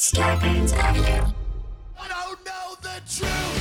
Scarpins Avenue. I don't know the truth.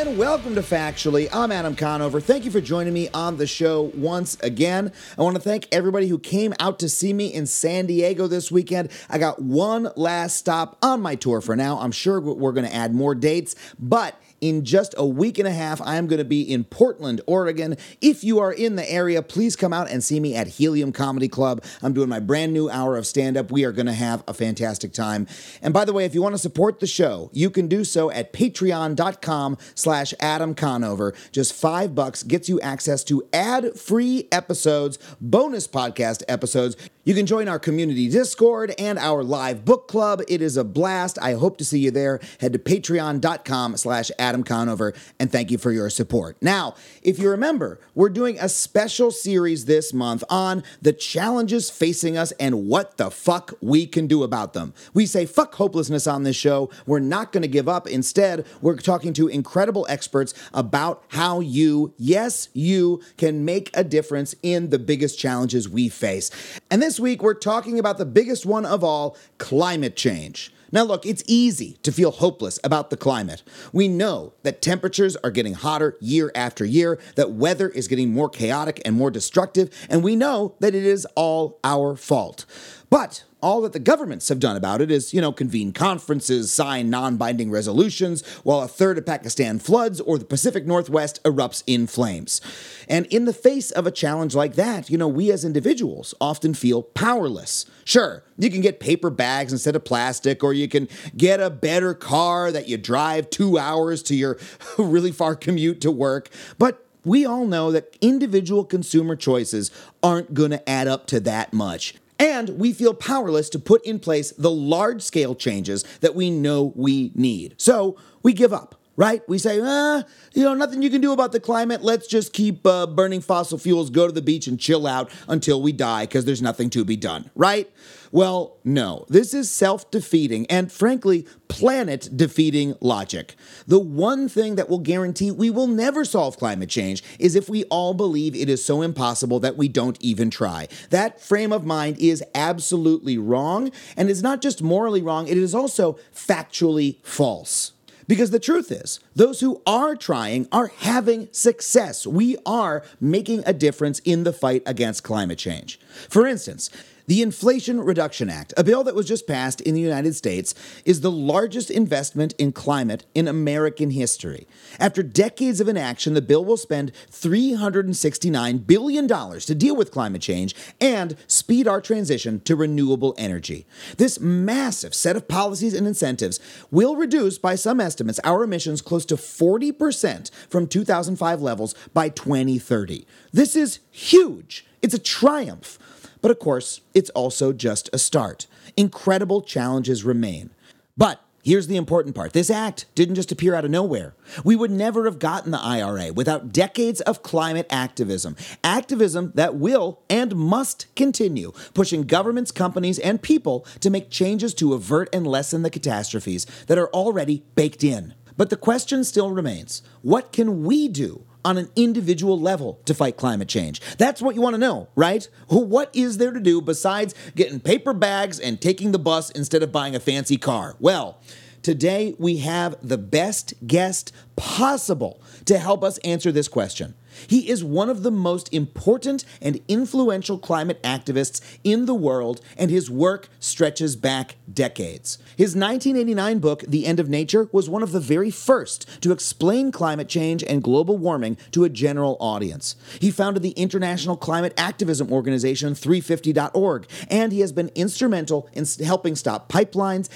And welcome to Factually. I'm Adam Conover. Thank you for joining me on the show once again. I want to thank everybody who came out to see me in San Diego this weekend. I got one last stop on my tour for now. I'm sure we're going to add more dates, but in just a week and a half, I am going to be in Portland, Oregon. If you are in the area, please come out and see me at Helium Comedy Club. I'm doing my brand new hour of stand up. We are going to have a fantastic time. And by the way, if you want to support the show, you can do so at patreon.com slash Adam Conover. Just five bucks gets you access to ad-free episodes, bonus podcast episodes. You can join our community Discord and our live book club. It is a blast. I hope to see you there. Head to patreon.com slash Adam Conover and thank you for your support. Now, if you remember, we're doing a special series this month on the challenges facing us and what the fuck we can do about them. We say fuck hopelessness on this show. We're not going to give up. Instead, we're talking to incredible experts about how you, yes, you can make a difference in the biggest challenges we face. And this week, we're talking about the biggest one of all climate change. Now, look, it's easy to feel hopeless about the climate. We know that temperatures are getting hotter year after year, that weather is getting more chaotic and more destructive, and we know that it is all our fault. But all that the governments have done about it is, you know, convene conferences, sign non binding resolutions, while a third of Pakistan floods or the Pacific Northwest erupts in flames. And in the face of a challenge like that, you know, we as individuals often feel powerless. Sure, you can get paper bags instead of plastic, or you can get a better car that you drive two hours to your really far commute to work, but we all know that individual consumer choices aren't going to add up to that much. And we feel powerless to put in place the large scale changes that we know we need. So we give up, right? We say, ah, you know, nothing you can do about the climate. Let's just keep uh, burning fossil fuels, go to the beach and chill out until we die because there's nothing to be done, right? Well, no. This is self defeating and, frankly, planet defeating logic. The one thing that will guarantee we will never solve climate change is if we all believe it is so impossible that we don't even try. That frame of mind is absolutely wrong, and it's not just morally wrong, it is also factually false. Because the truth is, those who are trying are having success. We are making a difference in the fight against climate change. For instance, the Inflation Reduction Act, a bill that was just passed in the United States, is the largest investment in climate in American history. After decades of inaction, the bill will spend $369 billion to deal with climate change and speed our transition to renewable energy. This massive set of policies and incentives will reduce, by some estimates, our emissions close to 40% from 2005 levels by 2030. This is huge. It's a triumph. But of course, it's also just a start. Incredible challenges remain. But here's the important part this act didn't just appear out of nowhere. We would never have gotten the IRA without decades of climate activism. Activism that will and must continue, pushing governments, companies, and people to make changes to avert and lessen the catastrophes that are already baked in. But the question still remains what can we do? On an individual level to fight climate change? That's what you want to know, right? What is there to do besides getting paper bags and taking the bus instead of buying a fancy car? Well, today we have the best guest possible to help us answer this question. He is one of the most important and influential climate activists in the world, and his work stretches back decades. His 1989 book, The End of Nature, was one of the very first to explain climate change and global warming to a general audience. He founded the international climate activism organization 350.org, and he has been instrumental in helping stop pipelines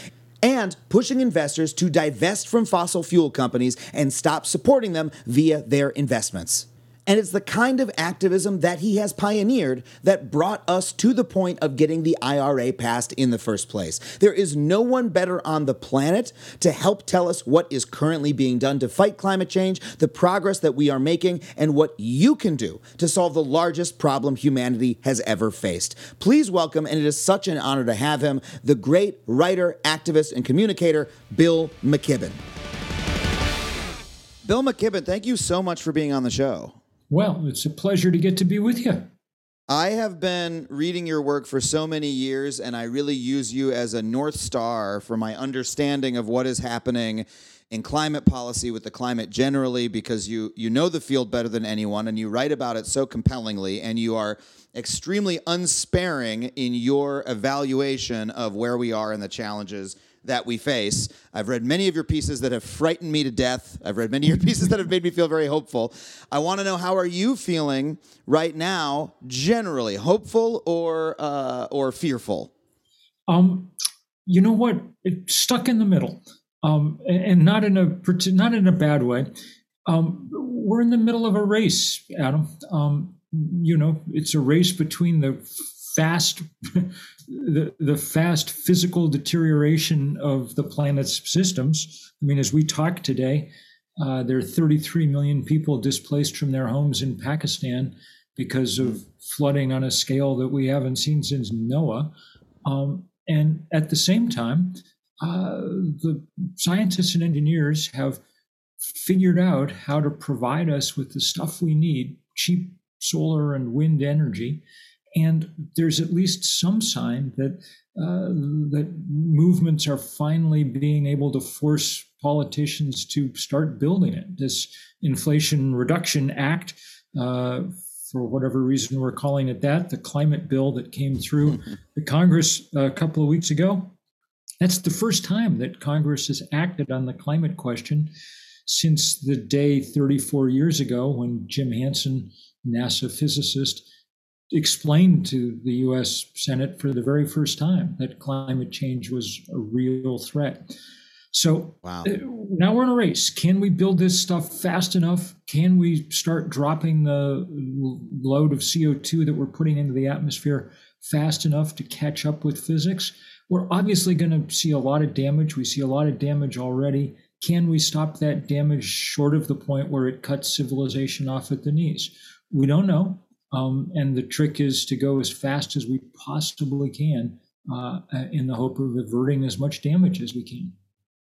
and pushing investors to divest from fossil fuel companies and stop supporting them via their investments. And it's the kind of activism that he has pioneered that brought us to the point of getting the IRA passed in the first place. There is no one better on the planet to help tell us what is currently being done to fight climate change, the progress that we are making, and what you can do to solve the largest problem humanity has ever faced. Please welcome, and it is such an honor to have him, the great writer, activist, and communicator, Bill McKibben. Bill McKibben, thank you so much for being on the show. Well, it's a pleasure to get to be with you. I have been reading your work for so many years, and I really use you as a North Star for my understanding of what is happening in climate policy with the climate generally, because you, you know the field better than anyone, and you write about it so compellingly, and you are extremely unsparing in your evaluation of where we are and the challenges that we face. I've read many of your pieces that have frightened me to death. I've read many of your pieces that have made me feel very hopeful. I want to know how are you feeling right now, generally, hopeful or uh, or fearful? Um, you know what? It's stuck in the middle, um, and not in a not in a bad way. Um, we're in the middle of a race, Adam. Um, you know, it's a race between the fast the, the fast physical deterioration of the planet's systems. I mean, as we talk today, uh, there are 33 million people displaced from their homes in Pakistan because of flooding on a scale that we haven't seen since Noah. Um, and at the same time, uh, the scientists and engineers have figured out how to provide us with the stuff we need cheap solar and wind energy and there's at least some sign that uh, that movements are finally being able to force politicians to start building it. This Inflation Reduction Act, uh, for whatever reason we're calling it that, the climate bill that came through the Congress a couple of weeks ago. That's the first time that Congress has acted on the climate question since the day 34 years ago when Jim Hansen, NASA physicist, explained to the US Senate for the very first time that climate change was a real threat. So wow. Uh, now we're in a race. Can we build this stuff fast enough? Can we start dropping the load of CO2 that we're putting into the atmosphere fast enough to catch up with physics? We're obviously going to see a lot of damage. We see a lot of damage already. Can we stop that damage short of the point where it cuts civilization off at the knees? We don't know. Um, and the trick is to go as fast as we possibly can uh, in the hope of averting as much damage as we can.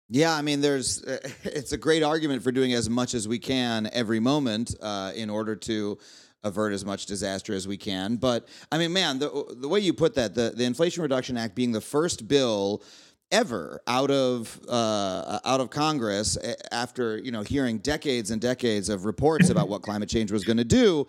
Yeah, I mean, there's it's a great argument for doing as much as we can every moment uh, in order to avert as much disaster as we can. But I mean, man, the the way you put that, the the Inflation Reduction Act being the first bill ever out of uh, out of Congress after you know hearing decades and decades of reports about what climate change was going to do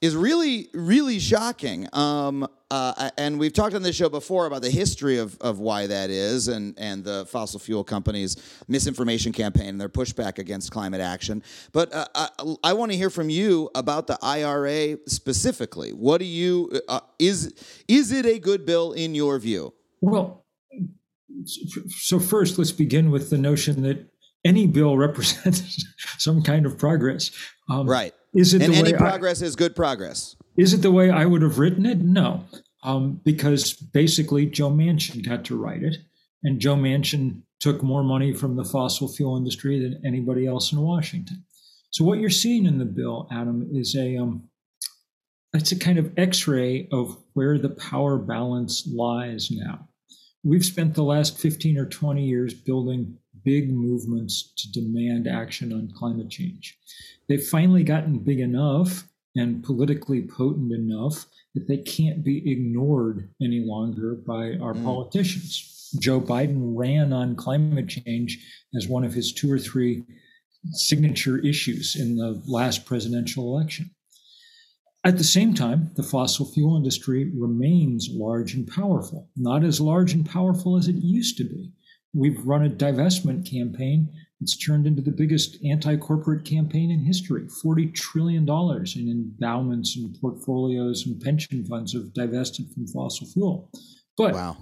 is really, really shocking. Um, uh, and we've talked on this show before about the history of, of why that is and, and the fossil fuel companies' misinformation campaign and their pushback against climate action. But uh, I, I want to hear from you about the IRA specifically. What do you, uh, is, is it a good bill in your view? Well, so first, let's begin with the notion that any bill represents some kind of progress. Um, right. Is it and any progress I, is good progress? Is it the way I would have written it? No, um, because basically Joe Manchin got to write it, and Joe Manchin took more money from the fossil fuel industry than anybody else in Washington. So what you're seeing in the bill, Adam, is a um, it's a kind of X-ray of where the power balance lies now. We've spent the last 15 or 20 years building big movements to demand action on climate change. They've finally gotten big enough and politically potent enough that they can't be ignored any longer by our mm. politicians. Joe Biden ran on climate change as one of his two or three signature issues in the last presidential election. At the same time, the fossil fuel industry remains large and powerful, not as large and powerful as it used to be. We've run a divestment campaign. It's turned into the biggest anti corporate campaign in history. $40 trillion in endowments and portfolios and pension funds have divested from fossil fuel. But wow.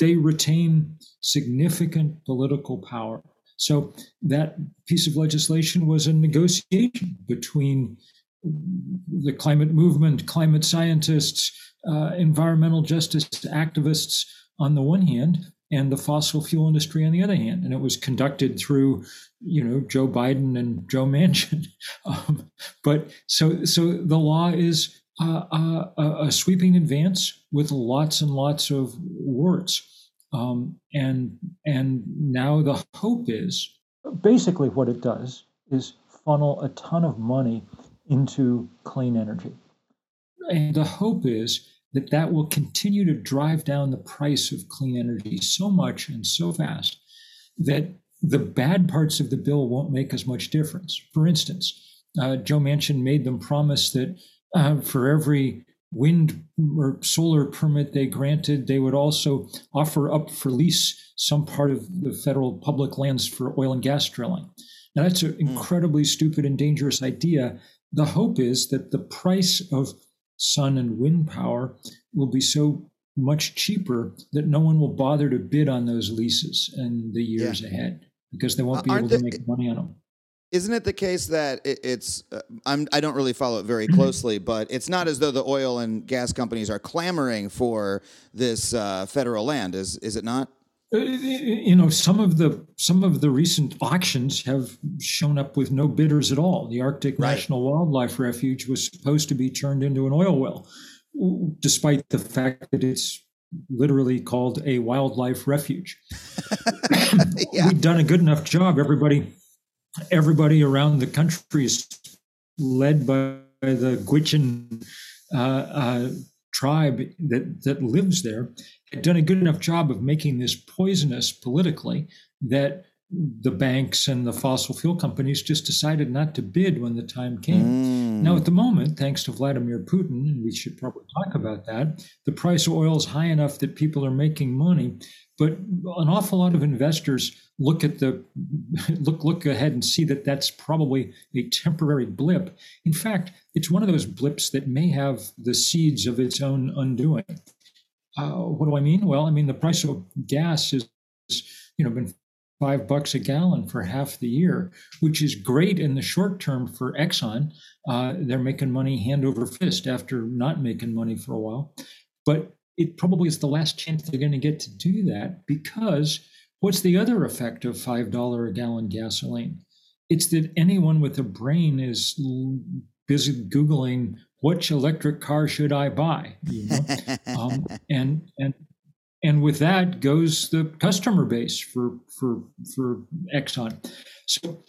they retain significant political power. So that piece of legislation was a negotiation between the climate movement, climate scientists, uh, environmental justice activists on the one hand, and the fossil fuel industry on the other hand. And it was conducted through, you know, Joe Biden and Joe Manchin. um, but so so the law is uh, uh, a sweeping advance with lots and lots of words. Um, and and now the hope is basically what it does is funnel a ton of money into clean energy. And the hope is that that will continue to drive down the price of clean energy so much and so fast that the bad parts of the bill won't make as much difference. For instance, uh, Joe Manchin made them promise that uh, for every wind or solar permit they granted, they would also offer up for lease some part of the federal public lands for oil and gas drilling. Now, that's an hmm. incredibly stupid and dangerous idea. The hope is that the price of sun and wind power will be so much cheaper that no one will bother to bid on those leases in the years yeah. ahead because they won't be able to make money on them. Isn't it the case that it, it's? Uh, I'm, I don't really follow it very mm-hmm. closely, but it's not as though the oil and gas companies are clamoring for this uh, federal land. Is is it not? Uh, you know, some of the some of the recent auctions have shown up with no bidders at all. The Arctic right. National Wildlife Refuge was supposed to be turned into an oil well, despite the fact that it's literally called a wildlife refuge. yeah. We've done a good enough job. Everybody, everybody around the country is led by the Gwich'in uh, uh, tribe that that lives there had done a good enough job of making this poisonous politically that the banks and the fossil fuel companies just decided not to bid when the time came. Mm. Now, at the moment, thanks to Vladimir Putin, and we should probably talk about that, the price of oil is high enough that people are making money. But an awful lot of investors look at the look look ahead and see that that's probably a temporary blip. In fact, it's one of those blips that may have the seeds of its own undoing. Uh, what do I mean? Well, I mean the price of gas is, you know, been five bucks a gallon for half the year, which is great in the short term for Exxon. Uh, they're making money hand over fist after not making money for a while, but it probably is the last chance they're going to get to do that because what's the other effect of five dollar a gallon gasoline? It's that anyone with a brain is busy googling which electric car should I buy? You know? um, and and and with that goes the customer base for for for Exxon. So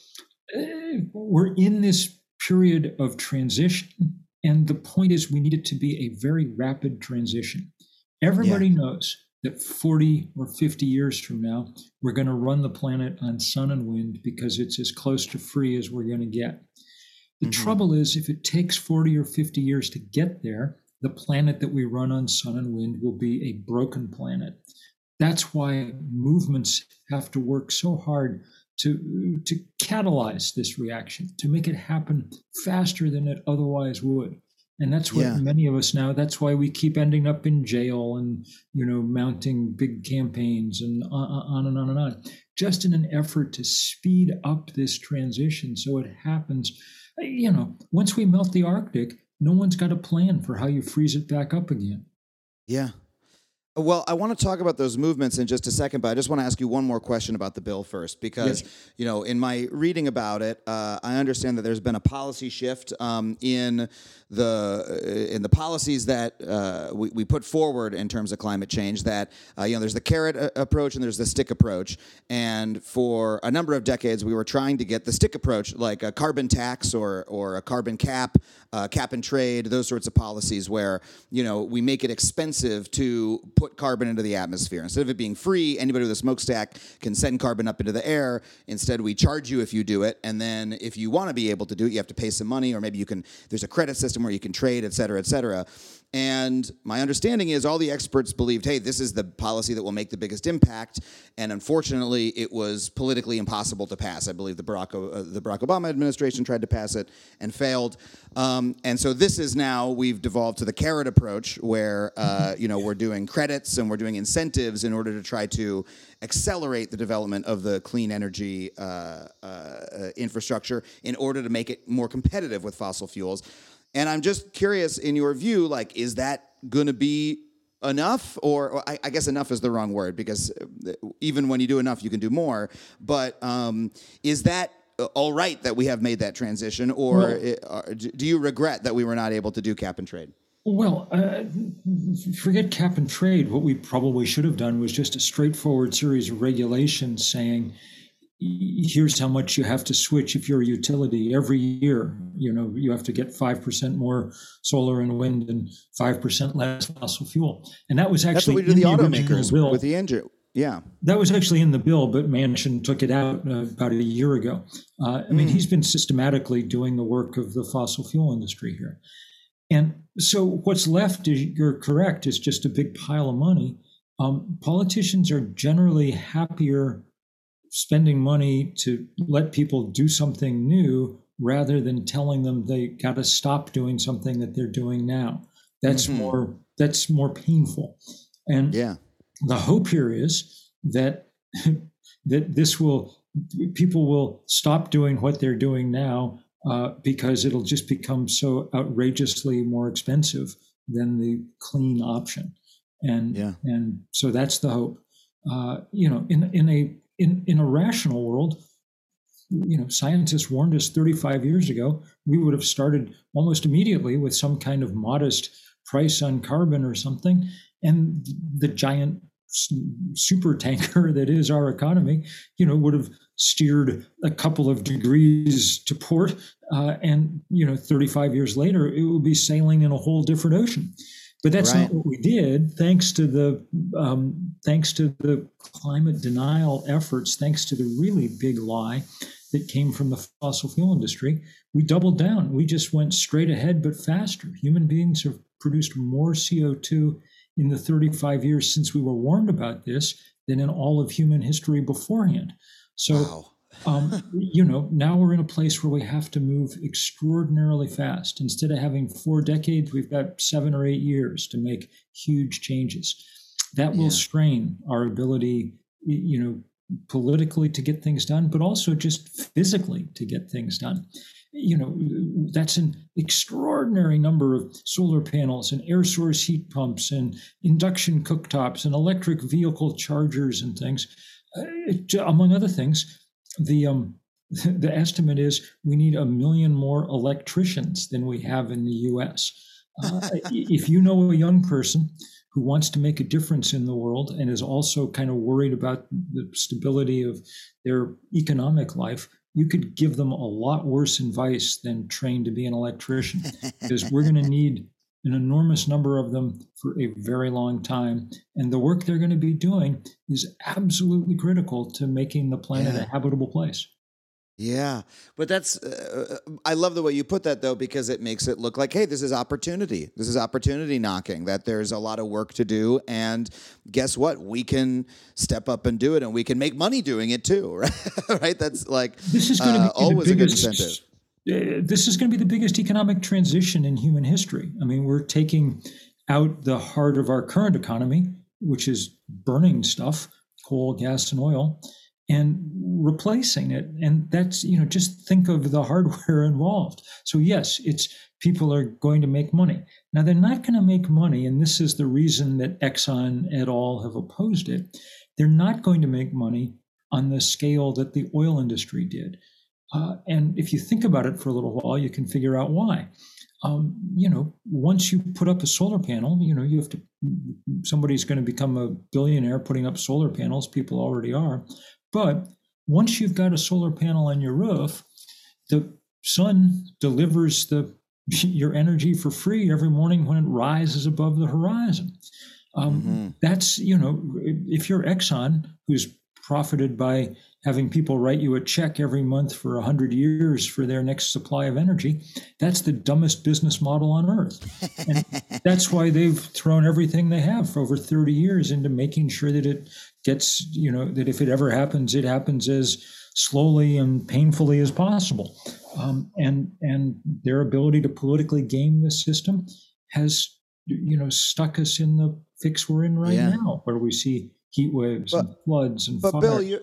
uh, we're in this period of transition, and the point is we need it to be a very rapid transition. Everybody yeah. knows that 40 or 50 years from now, we're going to run the planet on sun and wind because it's as close to free as we're going to get. The mm-hmm. trouble is, if it takes 40 or 50 years to get there, the planet that we run on sun and wind will be a broken planet. That's why movements have to work so hard to, to catalyze this reaction, to make it happen faster than it otherwise would. And that's what yeah. many of us now, that's why we keep ending up in jail and, you know, mounting big campaigns and on and on and on, just in an effort to speed up this transition so it happens you know, once we melt the Arctic, no one's got a plan for how you freeze it back up again. Yeah. Well, I want to talk about those movements in just a second, but I just want to ask you one more question about the bill first, because yes. you know, in my reading about it, uh, I understand that there's been a policy shift um, in the uh, in the policies that uh, we, we put forward in terms of climate change that uh, you know there's the carrot a- uh, approach and there's the stick approach and for a number of decades we were trying to get the stick approach like a carbon tax or or a carbon cap uh, cap and trade those sorts of policies where you know we make it expensive to put carbon into the atmosphere. Instead of it being free anybody with a smokestack can send carbon up into the air. Instead we charge you if you do it. And then if you want to be able to do it you have to pay some money or maybe you can there's a credit system system where you can trade, et cetera, et cetera. And my understanding is all the experts believed, hey, this is the policy that will make the biggest impact. And unfortunately, it was politically impossible to pass. I believe the Barack, uh, the Barack Obama administration tried to pass it and failed. Um, and so this is now we've devolved to the carrot approach, where uh, you know we're doing credits and we're doing incentives in order to try to accelerate the development of the clean energy uh, uh, infrastructure in order to make it more competitive with fossil fuels. And I'm just curious, in your view, like, is that going to be enough? Or, or I, I, guess enough is the wrong word because uh, even when you do enough, you can do more. But um, is that all right that we have made that transition, or well, uh, do you regret that we were not able to do cap and trade? Well, uh, forget cap and trade. What we probably should have done was just a straightforward series of regulations saying here's how much you have to switch if you're a utility every year. You know, you have to get 5% more solar and wind and 5% less fossil fuel. And that was actually That's what we did the, the automakers bill. with the engine. Yeah. That was actually in the bill, but Manchin took it out uh, about a year ago. Uh, I mean, mm. he's been systematically doing the work of the fossil fuel industry here. And so what's left, is, you're correct, is just a big pile of money. Um, politicians are generally happier spending money to let people do something new rather than telling them they got to stop doing something that they're doing now. That's mm-hmm. more that's more painful. And yeah. the hope here is that that this will people will stop doing what they're doing now uh, because it'll just become so outrageously more expensive than the clean option. And yeah. and so that's the hope. Uh, you know, in in a in, in a rational world, you know, scientists warned us 35 years ago, we would have started almost immediately with some kind of modest price on carbon or something. And the giant super tanker that is our economy, you know, would have steered a couple of degrees to port. Uh, and, you know, 35 years later, it would be sailing in a whole different ocean. But that's right. not what we did, thanks to the um, thanks to the climate denial efforts, thanks to the really big lie that came from the fossil fuel industry. We doubled down. We just went straight ahead, but faster. Human beings have produced more CO2 in the 35 years since we were warned about this than in all of human history beforehand. So wow um, you know, now we're in a place where we have to move extraordinarily fast. Instead of having four decades, we've got seven or eight years to make huge changes. That will yeah. strain our ability, you know, politically to get things done, but also just physically to get things done. You know, that's an extraordinary number of solar panels and air source heat pumps and induction cooktops and electric vehicle chargers and things, uh, among other things the um, the estimate is we need a million more electricians than we have in the U.S. Uh, if you know a young person who wants to make a difference in the world and is also kind of worried about the stability of their economic life, you could give them a lot worse advice than train to be an electrician because we're going to need an enormous number of them for a very long time. And the work they're going to be doing is absolutely critical to making the planet yeah. a habitable place. Yeah, but that's uh, I love the way you put that though because it makes it look like hey, this is opportunity. This is opportunity knocking that there's a lot of work to do and guess what? We can step up and do it and we can make money doing it too, right? right? That's like this is going to be uh, always biggest, a good incentive uh, Uh, this is going to be the biggest economic transition in human history. I mean, we're taking out the heart of our current economy, which is burning stuff, coal, gas, and oil, and replacing it. And that's, you know, just think of the hardware involved. So, yes, it's people are going to make money. Now, they're not going to make money, and this is the reason that Exxon et al. have opposed it. They're not going to make money on the scale that the oil industry did. Uh, and if you think about it for a little while, you can figure out why. Um, you know, once you put up a solar panel, you know, you have to, somebody's going to become a billionaire putting up solar panels. People already are. But once you've got a solar panel on your roof, the sun delivers the your energy for free every morning when it rises above the horizon. Um, mm-hmm. That's you know, if you're Exxon, who's profited by having people write you a check every month for 100 years for their next supply of energy. That's the dumbest business model on earth. And that's why they've thrown everything they have for over 30 years into making sure that it gets, you know, that if it ever happens, it happens as slowly and painfully as possible. Um, and and their ability to politically game the system has, you know, stuck us in the fix we're in right Yeah. now, where we see heat waves and floods and But fire. Bill, you,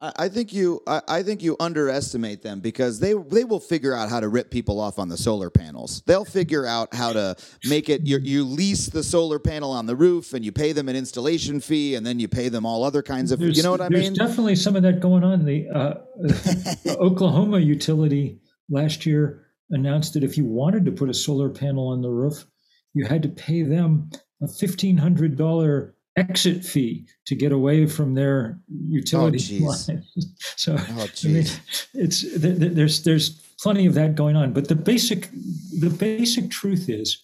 I think you, I think you underestimate them because they they will figure out how to rip people off on the solar panels. They'll figure out how to make it. You you lease the solar panel on the roof and you pay them an installation fee and then you pay them all other kinds of. There's, you know what I there's mean? definitely some of that going on. The uh, the Oklahoma utility last year announced that if you wanted to put a solar panel on the roof, you had to pay them a fifteen hundred dollar exit fee to get away from their utility line. so Oh, I mean, it's th- th- there's there's plenty of that going on. But the basic the basic truth is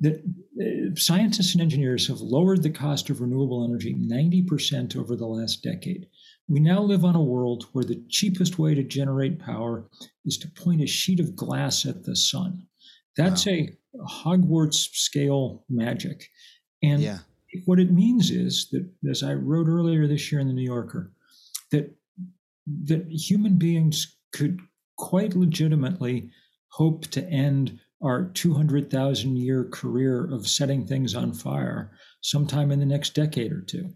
that uh, scientists and engineers have lowered the cost of renewable energy 90% over the last decade. We now live on a world where the cheapest way to generate power is to point a sheet of glass at the sun. That's a Hogwarts scale magic. And Yeah. What it means is that, as I wrote earlier this year in the New Yorker, that that human beings could quite legitimately hope to end our 200,000 year career of setting things on fire sometime in the next decade or two.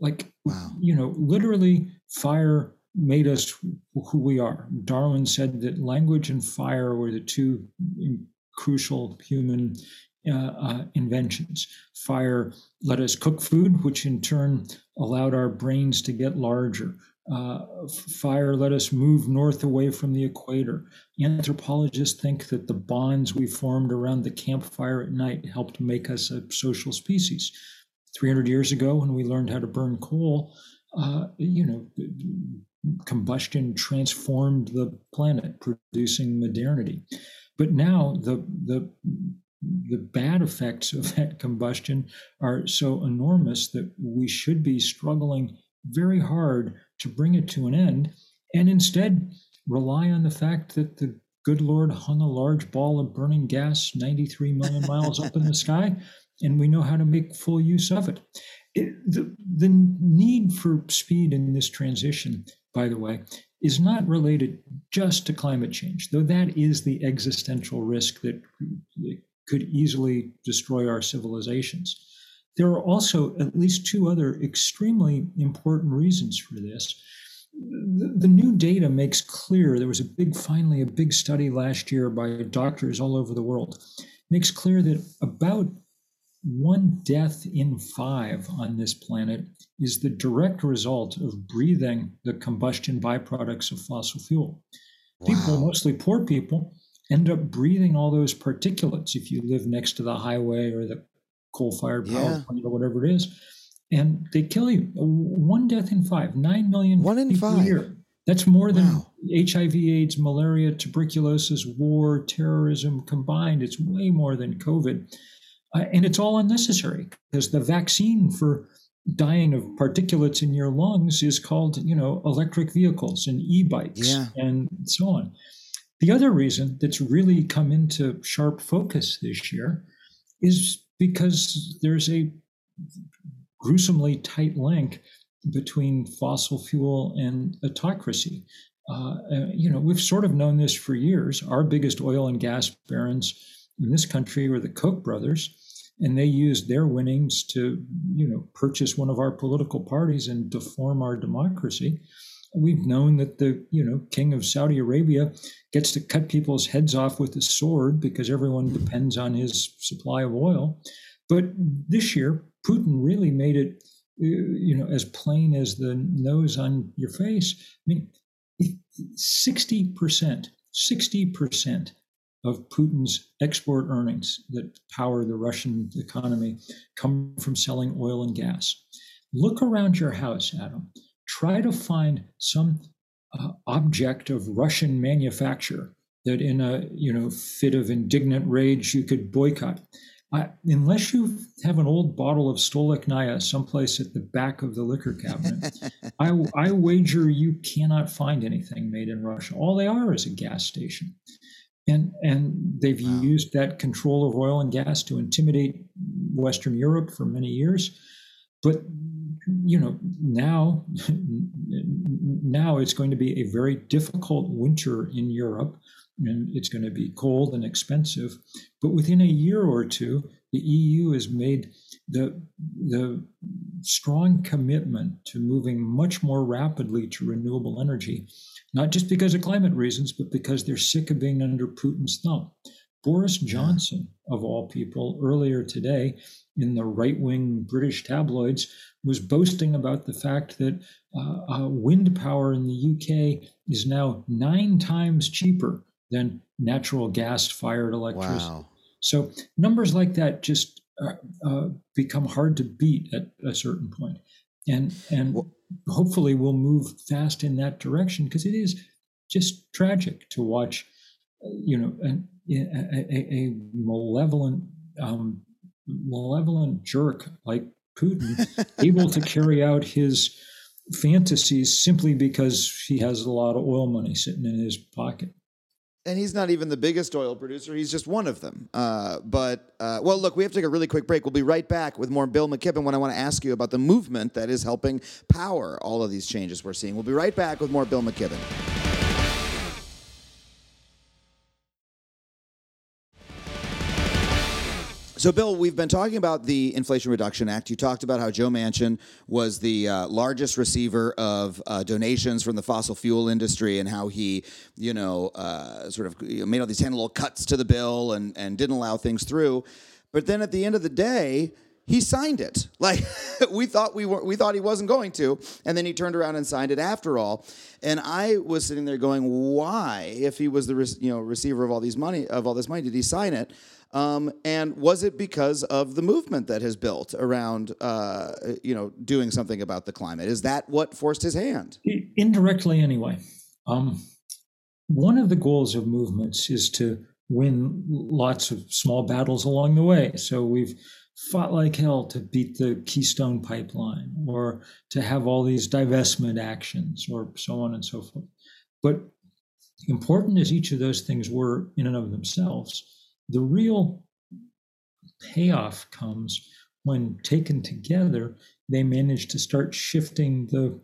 Like, Wow. you know, literally, fire made us who we are. Darwin said that language and fire were the two mm, crucial human uh, uh, inventions. Fire let us cook food, which in turn allowed our brains to get larger. Uh, fire let us move north away from the equator. Anthropologists think that the bonds we formed around the campfire at night helped make us a social species. 300 years ago, when we learned how to burn coal, uh, you know, combustion transformed the planet, producing modernity. But now the the the bad effects of that combustion are so enormous that we should be struggling very hard to bring it to an end, and instead rely on the fact that the good Lord hung a large ball of burning gas 93 million miles up in the sky, and we know how to make full use of it. it the, the need for speed in this transition, by the way, is not related just to climate change, though that is the existential risk that could easily destroy our civilizations. There are also at least two other extremely important reasons for this. The, new data makes clear there was a big, finally, a big study last year by doctors all over the world, makes clear that about one death in five on this planet is the direct result of breathing the combustion byproducts of fossil fuel. People, mostly poor people, end up breathing all those particulates if you live next to the highway or the coal-fired power Yeah. plant or whatever it is, and they kill you. One death in five, nine million One in people a five. year. That's more than Wow. HIV/AIDS, malaria, tuberculosis, war, terrorism combined. It's way more than COVID, uh, and it's all unnecessary because the vaccine for dying of particulates in your lungs is called, you know, electric vehicles and e-bikes Yeah. and so on. The other reason that's really come into sharp focus this year is because there's a gruesomely tight link between fossil fuel and autocracy. Uh, uh, you know, we've sort of known this for years. Our biggest oil and gas barons in this country were the Koch brothers, and they used their winnings to, you know, purchase one of our political parties and deform our democracy. We've known that the, you know, king of Saudi Arabia gets to cut people's heads off with a sword because everyone depends on his supply of oil. But this year, Putin really made it, uh, you know, as plain as the nose on your face. I mean, 60%, 60% of Putin's export earnings that power the Russian economy come from selling oil and gas. Look around your house, Adam. Try to find some uh, object of Russian manufacture that in a you know fit of indignant rage you could boycott. I, unless you have an old bottle of Stolichnaya someplace at the back of the liquor cabinet, I, I wager you cannot find anything made in Russia. All they are is a gas station. And, and they've Wow. used that control of oil and gas to intimidate Western Europe for many years. But you know now now it's going to be a very difficult winter in Europe and it's going to be cold and expensive. But within a year or two the EU has made the the strong commitment to moving much more rapidly to renewable energy not just because of climate reasons but because they're sick of being under Putin's thumb Boris Johnson of all people earlier today in the right-wing British tabloids was boasting about the fact that uh, uh, wind power in the UK is now nine times cheaper than natural gas fired electricity. Wow. So numbers like that just uh, uh, become hard to beat at a certain point, and and Well- hopefully we'll move fast in that direction because it is just tragic to watch, uh, you know, an, a, a, a malevolent um, malevolent jerk like Putin able to carry out his fantasies simply because he has a lot of oil money sitting in his pocket. And he's not even the biggest oil producer. He's just one of them. Uh, but, uh, well, look, we have to take a really quick break. We'll be right back with more Bill McKibben when I want to ask you about the movement that is helping power all of these changes we're seeing. We'll be right back with more Bill McKibben. So, Bill, we've been talking about the Inflation Reduction Act. You talked about how Joe Manchin was the uh, largest receiver of uh, donations from the fossil fuel industry and how he, you know, uh, sort of made all these tiny little cuts to the bill and, and didn't allow things through. But then at the end of the day, he signed it. Like we thought we were, we thought he wasn't going to, and then he turned around and signed it after all. And I was sitting there going, "Why? If he was the you know receiver of all these money of all this money, did he sign it?" Um, and was it because of the movement that has built around uh, you know doing something about the climate? Is that what forced his hand? Indirectly, anyway. Um, one of the goals of movements is to win lots of small battles along the way. So we've fought like hell to beat the Keystone Pipeline or to have all these divestment actions or so on and so forth. But important as each of those things were in and of themselves, the real payoff comes when taken together, they manage to start shifting the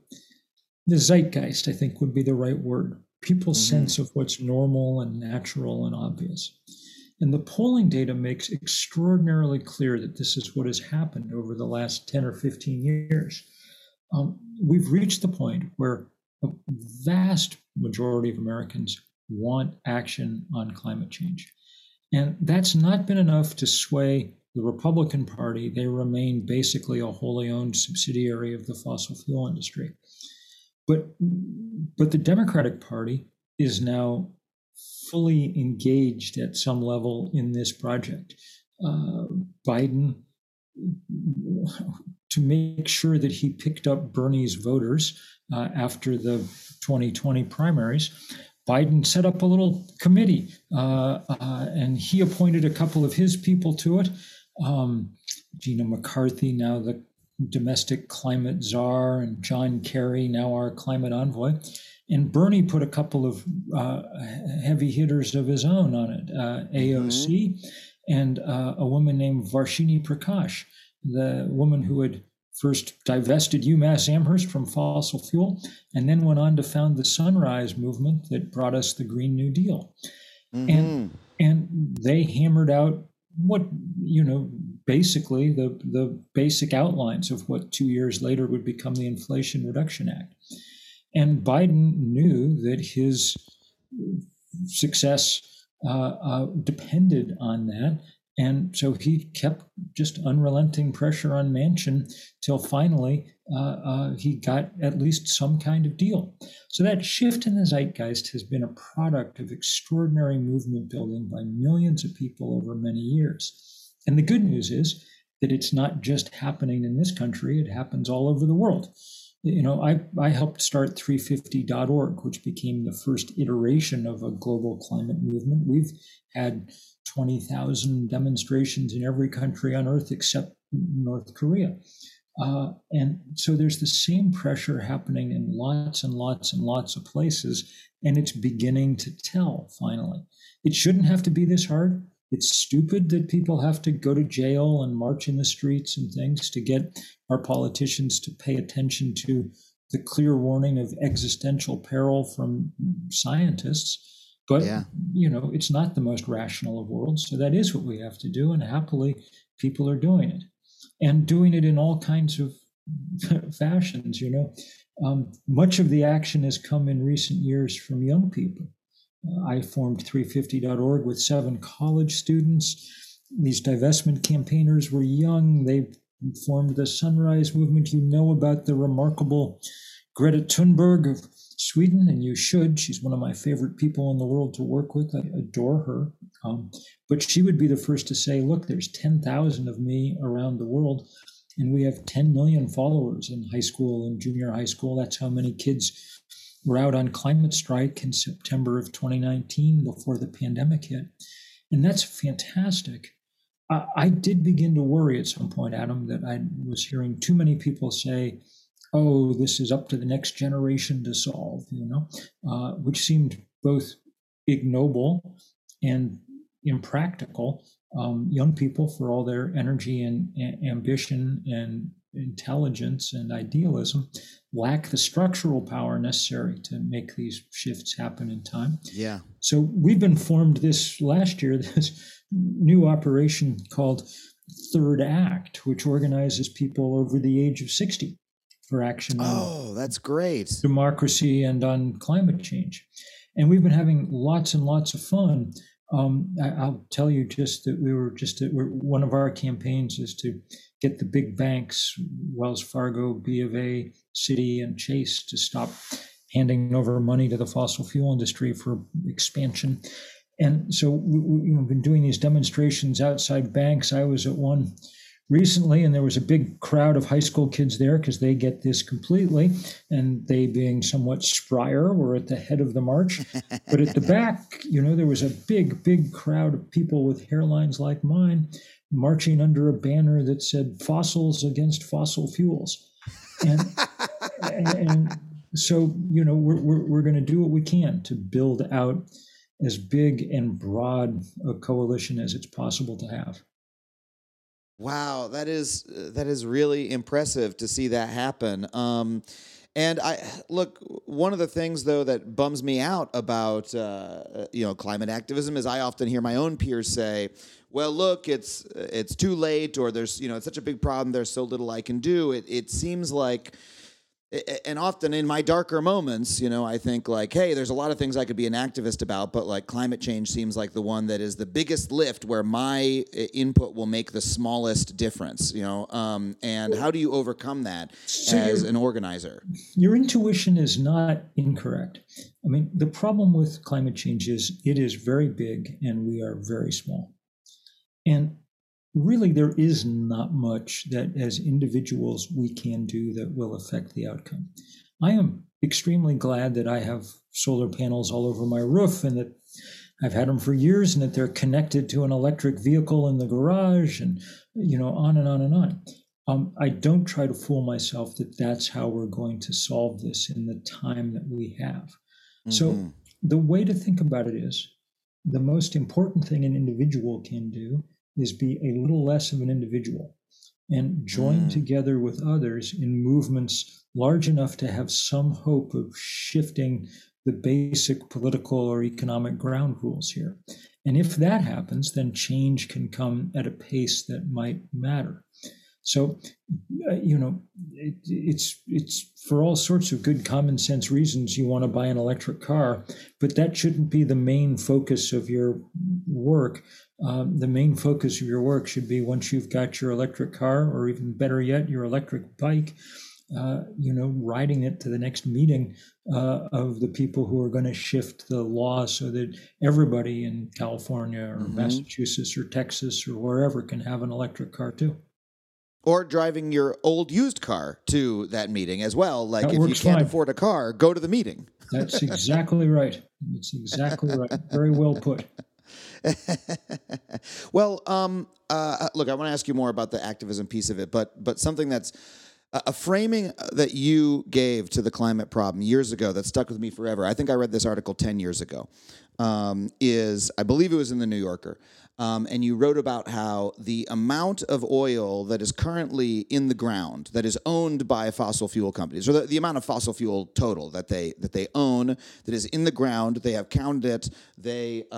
the zeitgeist, I think would be the right word. People's Mhm. sense of what's normal and natural and obvious. And the polling data makes extraordinarily clear that this is what has happened over the last 10 or 15 years. Um, we've reached the point where a vast majority of Americans want action on climate change. And that's not been enough to sway the Republican Party. They remain basically a wholly owned subsidiary of the fossil fuel industry. But, but the Democratic Party is now fully engaged at some level in this project. Uh, Biden, to make sure that he picked up Bernie's voters uh, after the 2020 primaries, Biden set up a little committee uh, uh, and he appointed a couple of his people to it. Um, Gina McCarthy, now the domestic climate czar, and John Kerry, now our climate envoy. And Bernie put a couple of uh, heavy hitters of his own on it uh, AOC and uh, a woman named Varshini Prakash, the woman who had first divested UMass Amherst from fossil fuel and then went on to found the Sunrise movement that brought us the Green New Deal. And and they hammered out what you know basically the the basic outlines of what two years later would become the Inflation Reduction Act. And Biden knew that his success uh, uh, depended on that. And so he kept just unrelenting pressure on Manchin till finally uh, uh, he got at least some kind of deal. So that shift in the zeitgeist has been a product of extraordinary movement building by millions of people over many years. And the good news is that it's not just happening in this country, it happens all over the world. You know, I, I helped start 350.org, which became the first iteration of a global climate movement. We've had 20,000 demonstrations in every country on earth except North Korea. Uh, and so there's the same pressure happening in lots and lots and lots of places, and it's beginning to tell finally. It shouldn't have to be this hard. It's stupid that people have to go to jail and march in the streets and things to get our politicians to pay attention to the clear warning of existential peril from scientists. But Yeah. you know, it's not the most rational of worlds. So that is what we have to do, and happily, people are doing it, and doing it in all kinds of fashions. You know, um, much of the action has come in recent years from young people. Uh, I formed 350.org with seven college students. These divestment campaigners were young. They formed the Sunrise Movement. You know about the remarkable Greta Thunberg of Sweden, and you should. She's one of my favorite people in the world to work with. I adore her. Um, but she would be the first to say, look, there's 10,000 of me around the world, and we have 10 million followers in high school and junior high school. That's how many kids were out on climate strike in September of 2019 before the pandemic hit. And that's fantastic. I, I did begin to worry at some point, Adam, that I was hearing too many people say, oh, this is up to the next generation to solve, you know, uh, which seemed both ignoble and impractical. Um, young people, for all their energy and a- ambition and intelligence and idealism, lack the structural power necessary to make these shifts happen in time. Yeah. So we've been formed this last year, this new operation called Third Act, which organizes people over the age of 60 for action on Oh, that's great. democracy and on climate change. And we've been having lots and lots of fun. Um, I, I'll tell you just that we were just we're, one of our campaigns is to get the big banks, Wells Fargo, B of A, Citi, and Chase, to stop handing over money to the fossil fuel industry for expansion. And so we, you know, been doing these demonstrations outside banks. I was at one recently, and there was a big crowd of high school kids there because they get this completely. And they, being somewhat sprier, were at the head of the march. but at the back, you know, there was a big, big crowd of people with hairlines like mine marching under a banner that said "Fossils against fossil fuels." And, and so, you know, we're, we're, we're going to do what we can to build out as big and broad a coalition as it's possible to have. Wow, that is that is really impressive to see that happen. Um, and I look one of the things though that bums me out about uh, you know climate activism is I often hear my own peers say, "Well, look, it's it's too late," or "There's you know it's such a big problem. There's so little I can do." It it seems like and often in my darker moments, you know, I think like, hey, there's a lot of things I could be an activist about, but like climate change seems like the one that is the biggest lift where my uh, input will make the smallest difference, you know. Um, and how do you overcome that So as an organizer? Your intuition is not incorrect. I mean, the problem with climate change is it is very big and we are very small. And really, there is not much that as individuals we can do that will affect the outcome. I am extremely glad that I have solar panels all over my roof and that I've had them for years and that they're connected to an electric vehicle in the garage and, you know, on and on and on. Um, I don't try to fool myself that that's how we're going to solve this in the time that we have. So, Mhm. the way to think about it is the most important thing an individual can do is be a little less of an individual and join Mm. together with others in movements large enough to have some hope of shifting the basic political or economic ground rules here. And if that happens, then change can come at a pace that might matter. So, uh, you know, it, it's it's for all sorts of good common sense reasons you want to buy an electric car, but that shouldn't be the main focus of your work. Um, the main focus of your work should be once you've got your electric car, or even better yet, your electric bike. Uh, you know, riding it to the next meeting uh, of the people who are going to shift the law so that everybody in California or Mhm. Massachusetts or Texas or wherever can have an electric car too. Or driving your old used car to that meeting as well. Like That if you can't fine. afford a car, go to the meeting. That's exactly right. It's exactly right. Very well put. well, um, uh, look, I want to ask you more about the activism piece of it, but but something that's a a framing that you gave to the climate problem years ago that stuck with me forever. I think I read this article ten years ago. Um, is I believe it was in the New Yorker. Um, and you wrote about how the amount of oil that is currently in the ground that is owned by fossil fuel companies, or the, the amount of fossil fuel total that they that they own that is in the ground, they have counted it, they uh,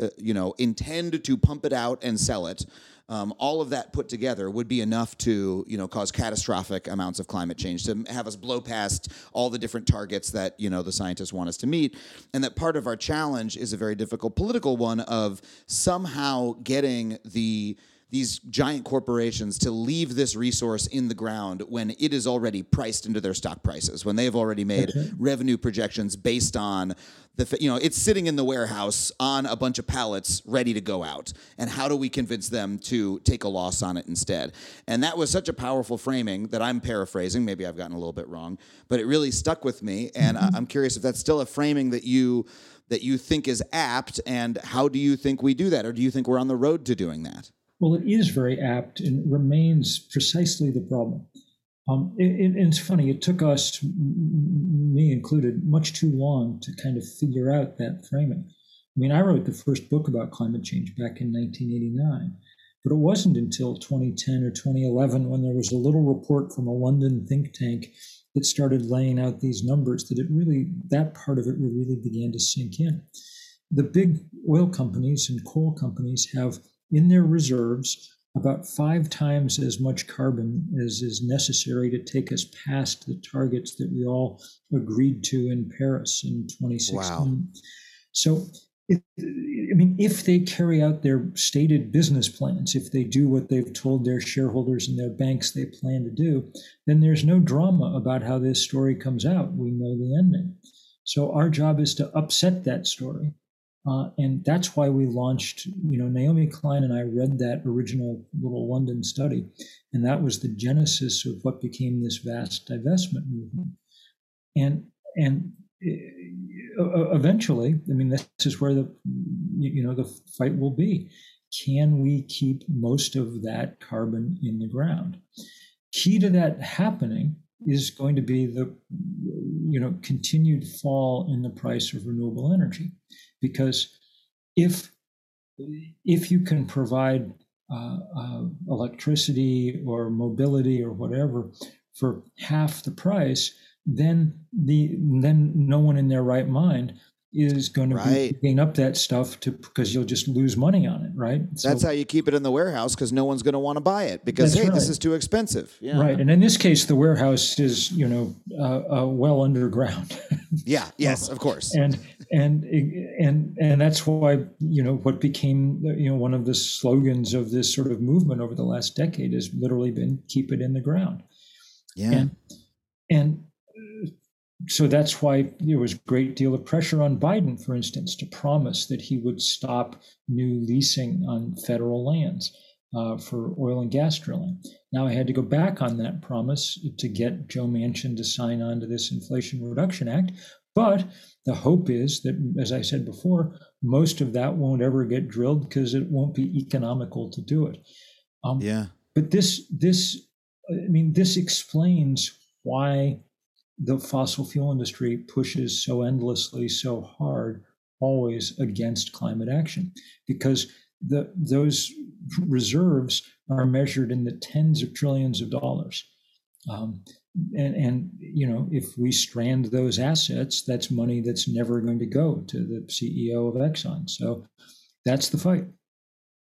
uh, you know intend to pump it out and sell it. Um, all of that put together would be enough to you know cause catastrophic amounts of climate change to have us blow past all the different targets that you know the scientists want us to meet. And that part of our challenge is a very difficult political one of somehow getting the these giant corporations to leave this resource in the ground when it is already priced into their stock prices when they have already made revenue projections based on the you know it's sitting in the warehouse on a bunch of pallets ready to go out. And how do we convince them to take a loss on it instead? And that was such a powerful framing that i'm paraphrasing. Maybe i've gotten a little bit wrong but it really stuck with me. And I- mm-hmm. i'm curious if that's still a framing that you that you think is apt and how do you think we do that? Or do you think we're on the road to doing that Well, it is very apt and remains precisely the problem. Um, it, it- it's funny, it took us, me included, much too long to kind of figure out that framing. I mean, I wrote the first book about climate change back in 1989, but it wasn't until 2010 or 2011 when there was a little report from a London think tank that started laying out these numbers that it really, that part of it really began to sink in. The big oil companies and coal companies have in their reserves about five times as much carbon as is necessary to take us past the targets that we all agreed to in Paris in 2016. Wow. So, it, I mean, if they carry out their stated business plans, if they do what they've told their shareholders and their banks they plan to do, then there's no drama about how this story comes out. We know the ending. So our job is to upset that story. Uh, and that's why we launched, you know, Naomi Klein and I read that original little London study, and that was the genesis of what became this vast divestment movement. And and uh, eventually, I mean, this is where the you know the fight will be. Can we keep most of that carbon in the ground? Key to that happening is going to be the you know continued fall in the price of renewable energy because if if you can provide uh, uh, electricity or mobility or whatever for half the price, then the then no one in their right mind is going to Right. be picking up that stuff to because you'll just lose money on it, right? That's how you keep it in the warehouse because no one's going to want to buy it because hey, this is too expensive. Yeah. Right, and in this case, the warehouse is you know uh, uh, well underground, Yeah. Yes. Of course. and and and and that's why you know what became you know one of the slogans of this sort of movement over the last decade has literally been "keep it in the ground," Yeah. and and so that's why there was a great deal of pressure on Biden, for instance, to promise that he would stop new leasing on federal lands uh, for oil and gas drilling. Now I had to go back on that promise to get Joe Manchin to sign on to this Inflation Reduction Act. But the hope is that, as I said before, most of that won't ever get drilled because it won't be economical to do it. Um, yeah. but this this i mean this explains why the fossil fuel industry pushes so endlessly so hard always against climate action. Because the those reserves are measured in the tens of trillions of dollars. Um, and and you know if we strand those assets that's money that's never going to go to the ceo of exxon. So that's the fight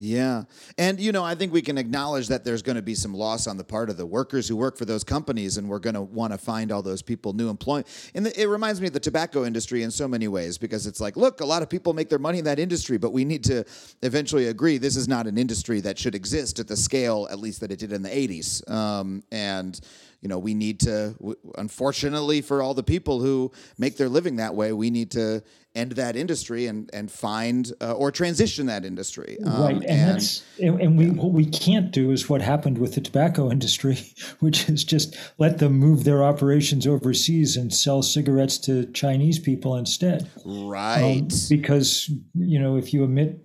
Yeah. And, you know, I think we can acknowledge that there's going to be some loss on the part of the workers who work for those companies, and we're going to want to find all those people new employment. And the, it reminds me of the tobacco industry in so many ways because it's like, look, a lot of people make their money in that industry, but we need to eventually agree this is not an industry that should exist at the scale, at least that it did in the 80s. Um, and, you know, we need to, unfortunately, for all the people who make their living that way, we need to end that industry and and find uh, or transition that industry. Um, right, and, and, that's and, and we yeah. what we can't do is what happened with the tobacco industry, which is just let them move their operations overseas and sell cigarettes to Chinese people instead. Right, um, because you know if you emit,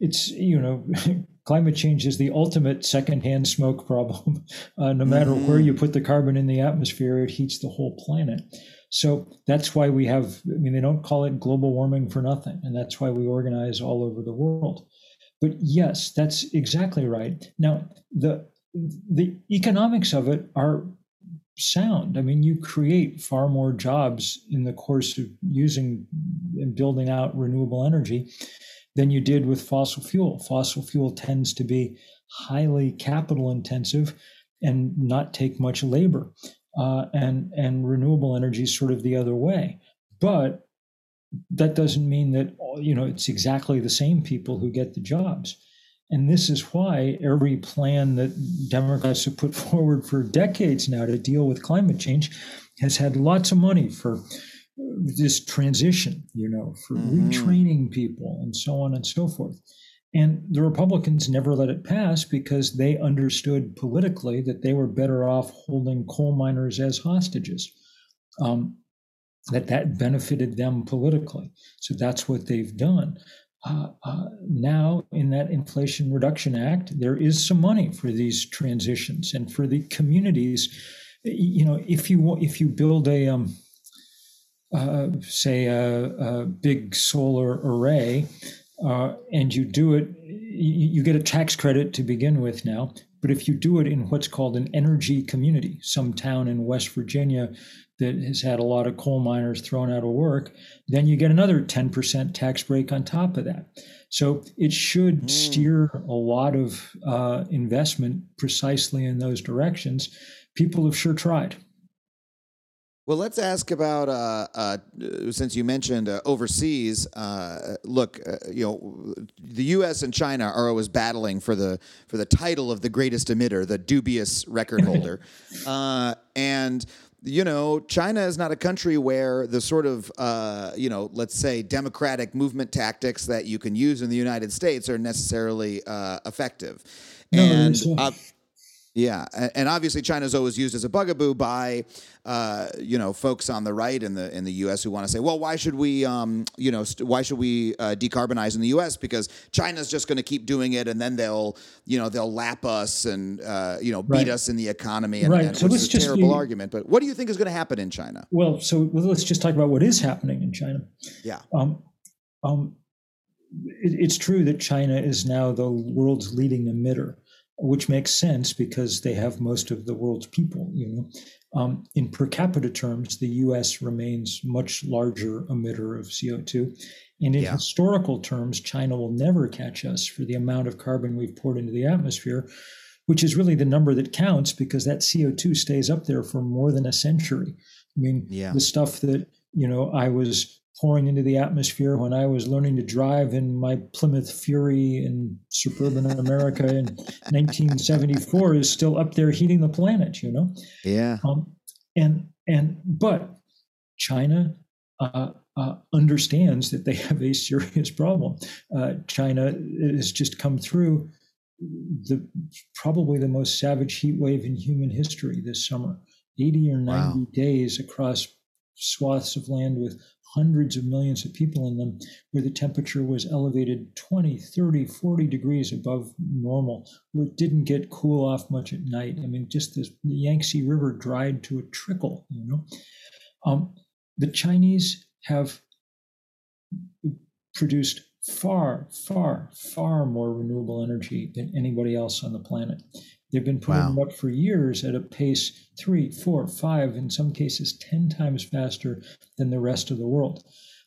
it's you know. climate change is the ultimate secondhand smoke problem. Uh, no matter mm-hmm. where you put the carbon in the atmosphere, it heats the whole planet. So that's why we have, I mean, they don't call it global warming for nothing. And that's why we organize all over the world. But yes, that's exactly right. Now, the the economics of it are sound. I mean, you create far more jobs in the course of using and building out renewable energy than you did with fossil fuel. Fossil fuel tends to be highly capital intensive and not take much labor. Uh, and and renewable energy is sort of the other way. But that doesn't mean that you know it's exactly the same people who get the jobs. And this is why every plan that Democrats have put forward for decades now to deal with climate change has had lots of money for this transition, you know, for mm-hmm. retraining people and so on and so forth. And the Republicans never let it pass because they understood politically that they were better off holding coal miners as hostages. Um, that that benefited them politically. So that's what they've done. Uh, uh, now, in that Inflation Reduction Act, there is some money for these transitions and for the communities. You know, if you if you build a um, uh, say a, a, big solar array uh, and you do it, you, you get a tax credit to begin with now. But if you do it in what's called an energy community, some town in West Virginia that has had a lot of coal miners thrown out of work, then you get another 10% tax break on top of that. So it should mm. steer a lot of uh, investment precisely in those directions. People have sure tried. Well, let's ask about uh, uh, since you mentioned uh, overseas. Uh, look, uh, you know, the U.S. and China are always battling for the for the title of the greatest emitter, the dubious record holder, uh, and you know, China is not a country where the sort of, uh, you know, let's say democratic movement tactics that you can use in the United States are necessarily uh, effective. No, and uh, yeah, and obviously China's always used as a bugaboo by, uh, you know, folks on the right in the in the U.S. who want to say, well, why should we, um, you know, st- why should we uh, decarbonize in the U.S. because China's just going to keep doing it, and then they'll, you know, they'll lap us and uh, you know beat right. us in the economy, and, right. and so which is a terrible be, argument. But what do you think is going to happen in China? Well, so well, let's just talk about what is happening in China. Yeah. Um, um, it, it's true that China is now the world's leading emitter which makes sense because they have most of the world's people. You know, um, in per capita terms, the U.S. remains much larger emitter of CO2, and in yeah. historical terms, China will never catch us for the amount of carbon we've poured into the atmosphere, which is really the number that counts because that CO2 stays up there for more than a century. I mean, yeah. the stuff that you know I was pouring into the atmosphere when I was learning to drive in my Plymouth Fury in suburban America in 1974 is still up there heating the planet, you know? Yeah. Um, and, and, but China uh, uh, understands that they have a serious problem. Uh, China has just come through the probably the most savage heat wave in human history this summer 80 or 90 wow. days across swaths of land with hundreds of millions of people in them where the temperature was elevated 20 30 40 degrees above normal it didn't get cool off much at night. I mean just this, the yangtze river dried to a trickle you know? Um, the chinese have produced far far far more renewable energy than anybody else on the planet They've been putting wow. them up for years at a pace three, four, five, in some cases, 10 times faster than the rest of the world.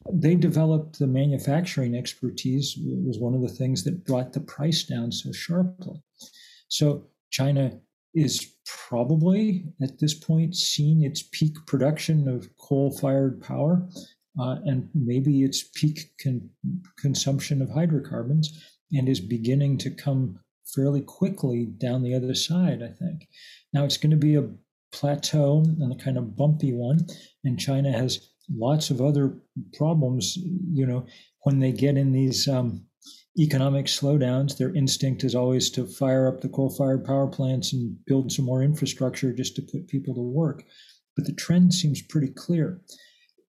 They developed the manufacturing expertise, was one of the things that brought the price down so sharply. So China is probably at this point seen its peak production of coal fired power uh, and maybe its peak con- consumption of hydrocarbons and is beginning to come fairly quickly down the other side, I think. Now it's going to be a plateau and a kind of bumpy one, and China has lots of other problems. You know, when they get in these um, economic slowdowns, their instinct is always to fire up the coal fired power plants and build some more infrastructure just to put people to work. But the trend seems pretty clear.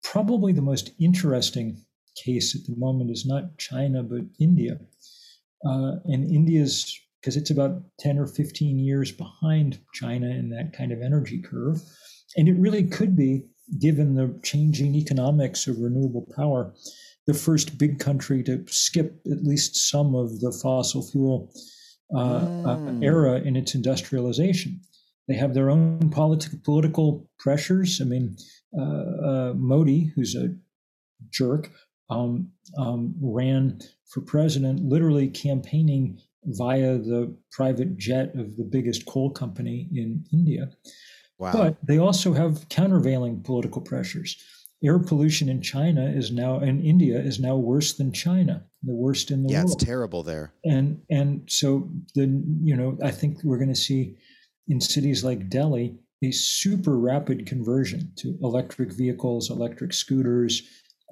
Probably the most interesting case at the moment is not China, but India. Uh, and India's, because it's about 10 or 15 years behind China in that kind of energy curve. And it really could be, given the changing economics of renewable power, the first big country to skip at least some of the fossil fuel uh, mm. uh, era in its industrialization. They have their own politi- political pressures. I mean, uh, uh Modi, who's a jerk, um, um, ran for president, literally campaigning via the private jet of the biggest coal company in India. Wow. But they also have countervailing political pressures air pollution in China is now in India is now worse than China, the worst in the yeah, world. Yeah, it's terrible there. And and so the you know I think we're going to see in cities like Delhi a super rapid conversion to electric vehicles, electric scooters,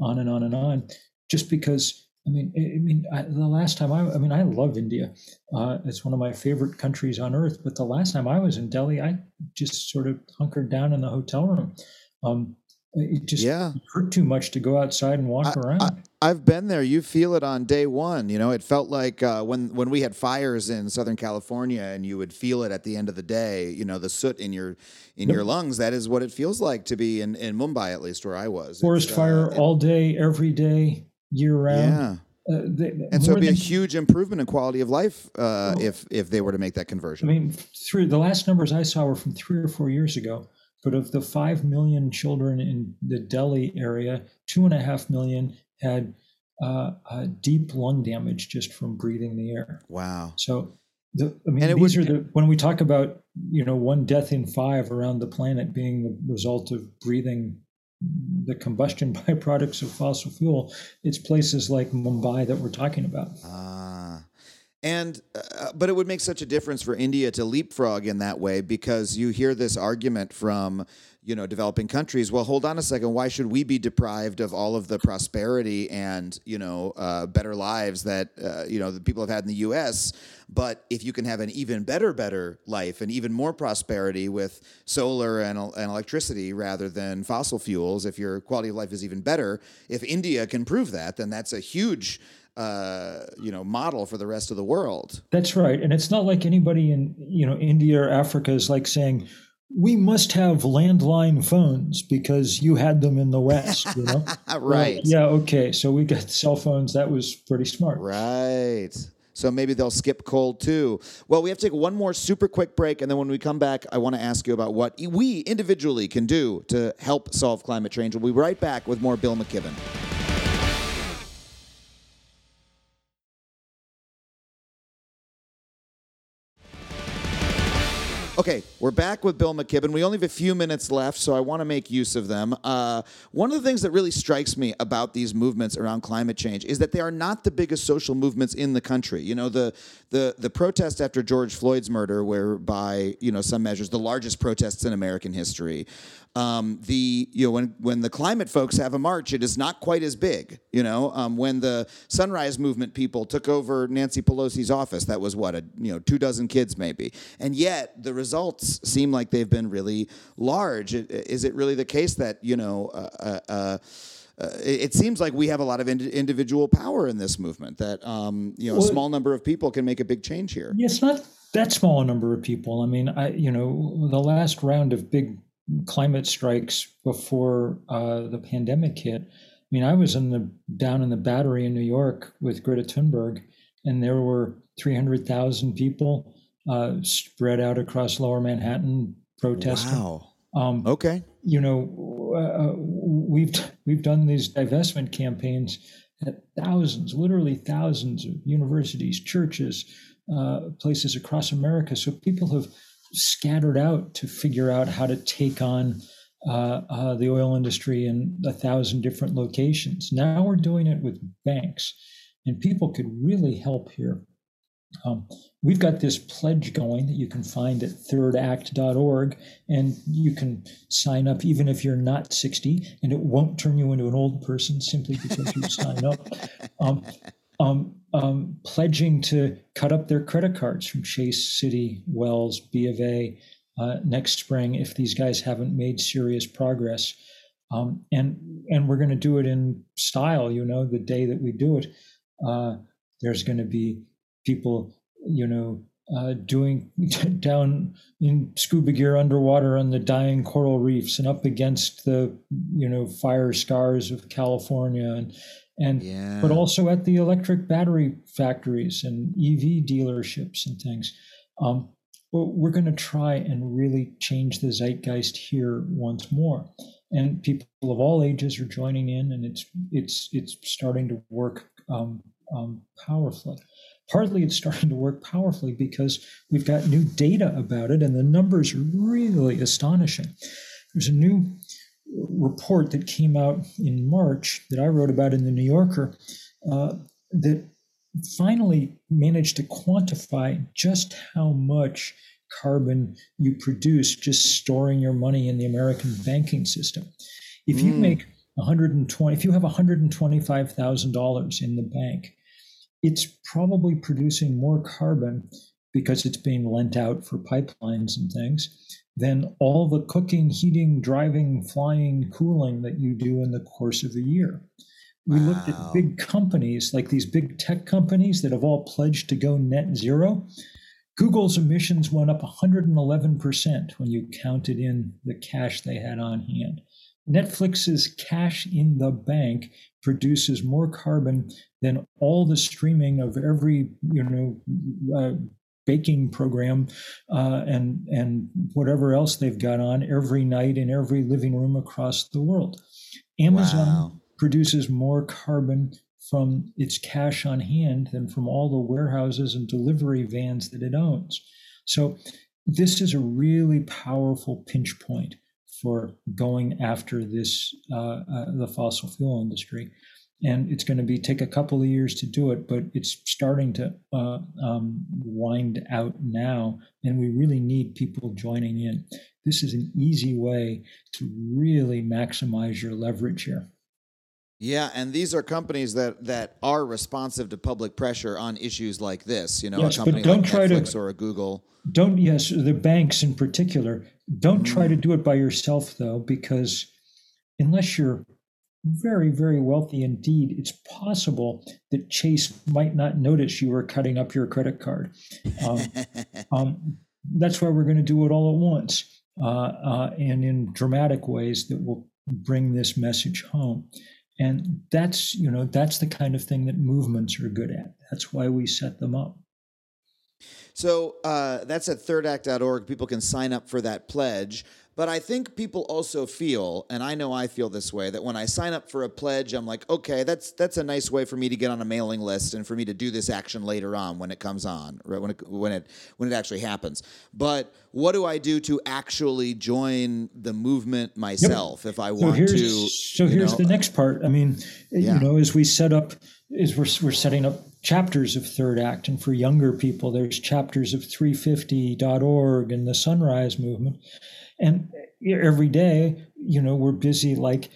on and on and on, just because. I mean, I mean, I, the last time I, I mean, I love India. Uh, it's one of my favorite countries on earth. But the last time I was in Delhi, I just sort of hunkered down in the hotel room. Um, it just yeah. hurt too much to go outside and walk I, around. I, have been there. You feel it on day one. You know, it felt like uh, when when we had fires in Southern California, and you would feel it at the end of the day. You know, the soot in your in yep. your lungs. That is what it feels like to be in in Mumbai, at least where I was. Forest uh, fire all day, every day, year round. Yeah. Uh, they, and so it'd be than, a huge improvement in quality of life uh, if if they were to make that conversion. I mean, through the last numbers I saw were from three or four years ago. But of the 5 million children in the Delhi area, 2.5 million had uh, uh, deep lung damage just from breathing the air. Wow. So, the, I mean, these would, are the, when we talk about, you know, one death in five around the planet being the result of breathing the combustion byproducts of fossil fuel, it's places like Mumbai that we're talking about. Ah. And, uh, but it would make such a difference for India to leapfrog in that way because you hear this argument from, you know, developing countries. Well, hold on a second. Why should we be deprived of all of the prosperity and, you know, uh, better lives that, uh, you know, the people have had in the U.S.? But if you can have an even better, better life and even more prosperity with solar and, and electricity rather than fossil fuels, if your quality of life is even better, if India can prove that, then that's a huge uh, you know model for the rest of the world. That's right, and it's not like anybody in you know India or Africa is like saying we must have landline phones because you had them in the West. You know, right? yeah, okay. So we got cell phones. That was pretty smart, right? So maybe they'll skip cold too. Well, we have to take one more super quick break. And then when we come back, I want to ask you about what we individually can do to help solve climate change. We'll be right back with more Bill McKibben. Okay, we're back with Bill McKibben. We only have a few minutes left, so I want to make use of them. Uh, one of the things that really strikes me about these movements around climate change is that they are not the biggest social movements in the country. You know, the the the protest after George Floyd's murder, where by you know some measures the largest protests in American history. Um, the you know when when the climate folks have a march, it is not quite as big. You know, um, when the Sunrise Movement people took over Nancy Pelosi's office, that was what a you know two dozen kids maybe, and yet the results seem like they've been really large. Is it really the case that you know? Uh, uh, uh, uh it seems like we have a lot of ind- individual power in this movement. That um, you know, well, a small number of people can make a big change here. It's not that small a number of people. I mean, I you know, the last round of big climate strikes before uh, the pandemic hit. I mean, I was in the down in the Battery in New York with Greta Thunberg, and there were 300,000 people uh, spread out across Lower Manhattan protesting. Wow. Um, okay. You know, uh, we've we've done these divestment campaigns at thousands, literally thousands of universities, churches, uh, places across America. So people have scattered out to figure out how to take on uh, uh, the oil industry in a thousand different locations. Now we're doing it with banks, and people could really help here. Um, we've got this pledge going that you can find at thirdact.org, and you can sign up even if you're not 60, and it won't turn you into an old person simply because you sign up. Um, um, um, pledging to cut up their credit cards from Chase, Citi, Wells, B of A uh, next spring if these guys haven't made serious progress. Um, and and we're going to do it in style. You know, the day that we do it, uh, there's going to be people, you know, uh, doing down in scuba gear underwater on the dying coral reefs and up against the you know fire scars of California and and Yeah. but also at the electric battery factories and EV dealerships and things. Um, but we're going to try and really change the zeitgeist here once more, and people of all ages are joining in, and it's it's it's starting to work um, um, powerfully. Partly, it's starting to work powerfully because we've got new data about it, and the numbers are really astonishing. There's a new report that came out in March that I wrote about in the New Yorker uh, that finally managed to quantify just how much carbon you produce just storing your money in the American banking system. If you Mm. make 120, if you have $125,000 in the bank, it's probably producing more carbon because it's being lent out for pipelines and things than all the cooking, heating, driving, flying, cooling that you do in the course of a year. We looked at big companies like these big tech companies that have all pledged to go net zero. Google's emissions went up 111% when you counted in the cash they had on hand. Netflix's cash in the bank produces more carbon than all the streaming of every, you know, uh, baking program uh, and and whatever else they've got on every night in every living room across the world. Amazon Wow. produces more carbon from its cash on hand than from all the warehouses and delivery vans that it owns. So this is a really powerful pinch point for going after this uh, uh, the fossil fuel industry. And it's going to be take a couple of years to do it, but it's starting to uh, um, wind out now, and we really need people joining in. This is an easy way to really maximize your leverage here. Yeah, and these are companies that that are responsive to public pressure on issues like this. You know, Yes, a but don't like try to- or a Google. Don't yes, the banks in particular. Don't try to do it by yourself though, because unless you're very, very wealthy indeed, it's possible that Chase might not notice you were cutting up your credit card. Um, um, that's why we're going to do it all at once uh, uh, and in dramatic ways that will bring this message home. And that's you know that's the kind of thing that movements are good at. That's why we set them up. So uh, that's at thirdact.org. People can sign up for that pledge. But I think people also feel, and I know I feel this way, that when I sign up for a pledge, I'm like, okay, that's that's a nice way for me to get on a mailing list and for me to do this action later on when it comes on, right? When it when it when it actually happens. But what do I do to actually join the movement myself if I want here's to? so here's know, the next part. I mean, Yeah. you know, as we set up, is we're we're setting up chapters of Third Act, and for younger people, there's chapters of 350.org and the Sunrise Movement, and every day, you know, we're busy like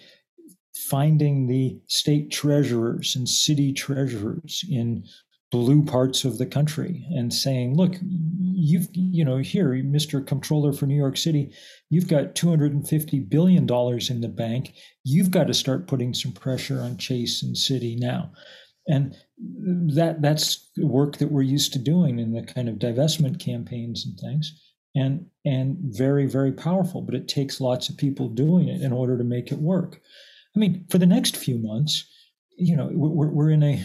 finding the state treasurers and city treasurers in blue parts of the country and saying, look, you've, you know, here, Mr. Comptroller for New York Citi, you've got $250 billion in the bank. You've got to start putting some pressure on Chase and City now. And that that's work that we're used to doing in the kind of divestment campaigns and things. And and very, very powerful, but it takes lots of people doing it in order to make it work. I mean, for the next few months, you know, we're, we're in a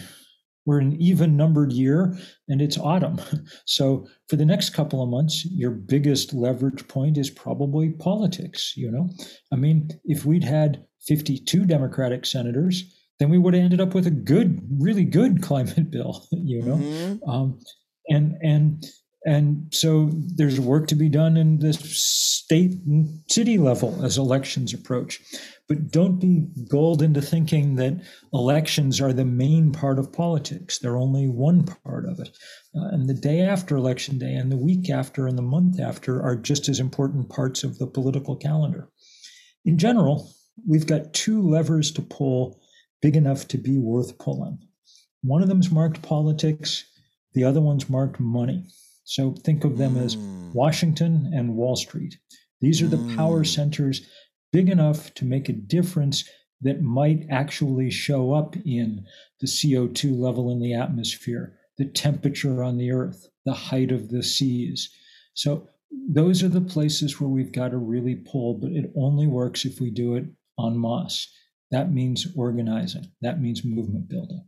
we're in an even numbered year and it's autumn. So for the next couple of months, your biggest leverage point is probably politics, you know? I mean, if we'd had 52 Democratic senators, then we would have ended up with a good, really good climate bill, you know? mhm. Um, and and and so there's work to be done in the state and city level as elections approach. But don't be gulled into thinking that elections are the main part of politics. They're only one part of it. Uh, and the day after election day and the week after and the month after are just as important parts of the political calendar. In general, we've got two levers to pull big enough to be worth pulling. One of them's marked politics, the other one's marked money. So think of them as hmm. Washington and Wall Street. These are the power hmm. centers big enough to make a difference that might actually show up in the CO2 level in the atmosphere, the temperature on the earth, the height of the seas. So those are the places where we've got to really pull, but it only works if we do it en masse. That means organizing, that means movement building.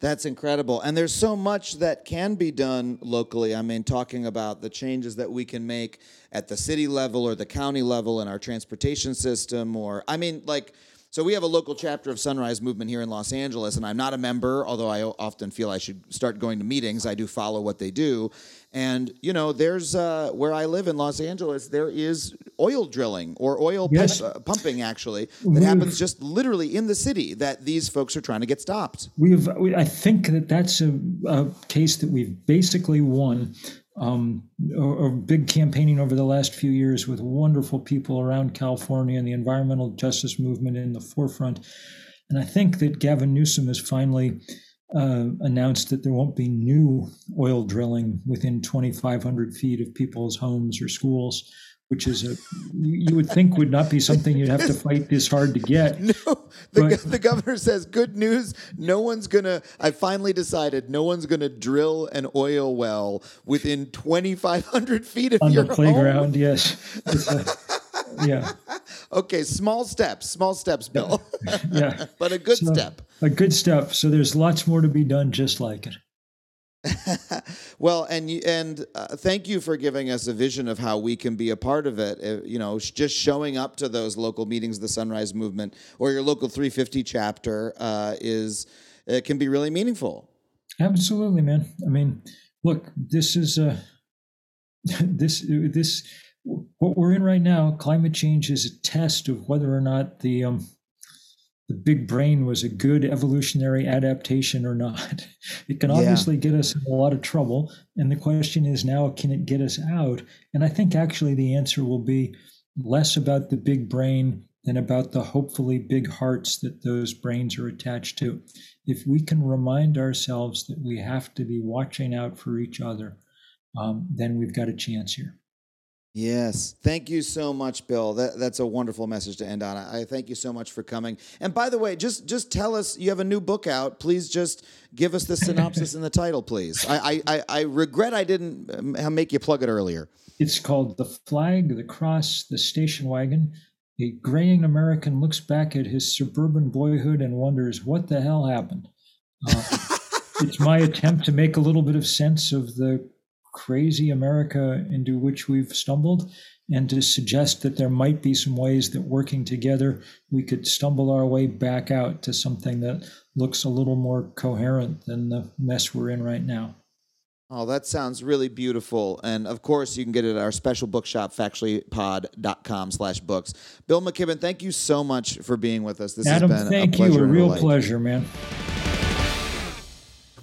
That's incredible. And there's so much that can be done locally. I mean, talking about the changes that we can make at the city level or the county level in our transportation system, or, I mean, like, so we have a local chapter of Sunrise Movement here in Los Angeles, and I'm not a member, although I often feel I should start going to meetings. I do follow what they do. And, you know, there's uh, where I live in Los Angeles, there is oil drilling or oil Yes. pump, uh, pumping, actually, that We've- happens just literally in the city that these folks are trying to get stopped. We've, we, I think that that's a, a case that we've basically won. Um, a, a big campaigning over the last few years with wonderful people around California and the environmental justice movement in the forefront. And I think that Gavin Newsom has finally uh, announced that there won't be new oil drilling within 2,500 feet of people's homes or schools, which is a you would think would not be something you'd have to fight this hard to get. No, the, But- the governor says, "Good news. No one's gonna. I finally decided no one's gonna drill an oil well within 2,500 feet of on your the home." playground. Yes, a- yeah, Okay, small steps, small steps, Bill, yeah. but a good So, step. A good step. So there's lots more to be done, just like it. Well, and and uh, thank you for giving us a vision of how we can be a part of it. Uh, you know, just showing up to those local meetings, the Sunrise Movement or your local 350 chapter uh, is it can be really meaningful. Absolutely, man. I mean, look, this is uh, this this what we're in right now. Climate change is a test of whether or not the um, the big brain was a good evolutionary adaptation or not. It can Yeah. obviously get us in a lot of trouble, and the question is now, can it get us out? And I think actually the answer will be less about the big brain than about the hopefully big hearts that those brains are attached to. If we can remind ourselves that we have to be watching out for each other, um, then we've got a chance here. Yes. Thank you so much, Bill. That, that's a wonderful message to end on. I I thank you so much for coming. And by the way, just just tell us you have a new book out. Please just give us the synopsis and the title, please. I, I, I, I regret I didn't um, make you plug it earlier. It's called The Flag, the Cross, the Station Wagon. A graying American looks back at his suburban boyhood and wonders what the hell happened. Uh, it's my attempt to make a little bit of sense of the crazy America into which we've stumbled and to suggest that there might be some ways that working together we could stumble our way back out to something that looks a little more coherent than the mess we're in right now. Oh, that sounds really beautiful. And of course, you can get it at our special bookshop, factuallypod.com slash books. Bill McKibben, thank you so much for being with us. This Adam, has been thank a pleasure you. A real delight. pleasure, man.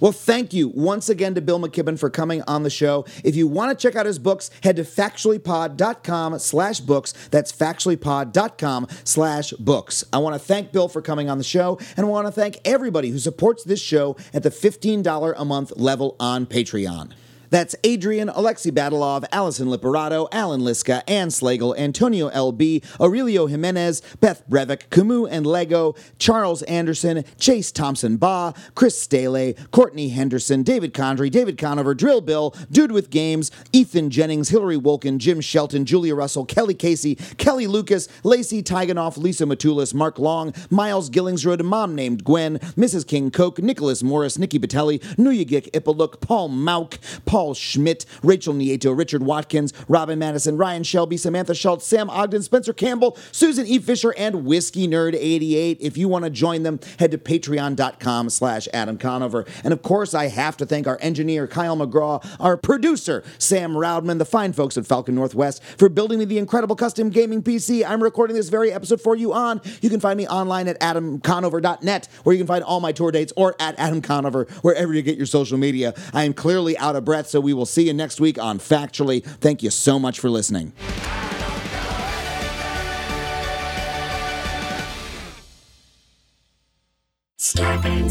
Well, thank you once again to Bill McKibben for coming on the show. If you want to check out his books, head to factuallypod.com slash books. That's factuallypod.com slash books. I want to thank Bill for coming on the show, and I want to thank everybody who supports this show at the $15 a month level on Patreon. That's Adrian, Alexi Badalov, Allison Liperato, Alan Liska, Ann Slagle, Antonio LB, Aurelio Jimenez, Beth Brevik, Camus and Lego, Charles Anderson, Chase Thompson Baugh, Chris Staley, Courtney Henderson, David Condry, David Conover, Drill Bill, Dude with Games, Ethan Jennings, Hillary Wolkin, Jim Shelton, Julia Russell, Kelly Casey, Kelly Lucas, Lacey Tiganoff, Lisa Matulis, Mark Long, Miles Gillingsrud, Mom Named Gwen, Mrs. King Coke, Nicholas Morris, Nikki Batelli, Nuyagik Ipaluk, Paul Mauk, Paul Paul Schmidt, Rachel Nieto, Richard Watkins, Robin Madison, Ryan Shelby, Samantha Schultz, Sam Ogden, Spencer Campbell, Susan E. Fisher, and Whiskey Nerd 88. If you want to join them, head to patreon.com slash Adam Conover. And of course, I have to thank our engineer, Kyle McGraw, our producer, Sam Roudman, the fine folks at Falcon Northwest, for building me the incredible custom gaming PC I'm recording this very episode for you on. You can find me online at adamconover.net, where you can find all my tour dates, or at Adam Conover, wherever you get your social media. I am clearly out of breath, so we will see you next week on Factually. Thank you so much for listening.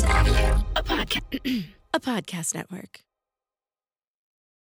Audio, a, podca- a podcast network.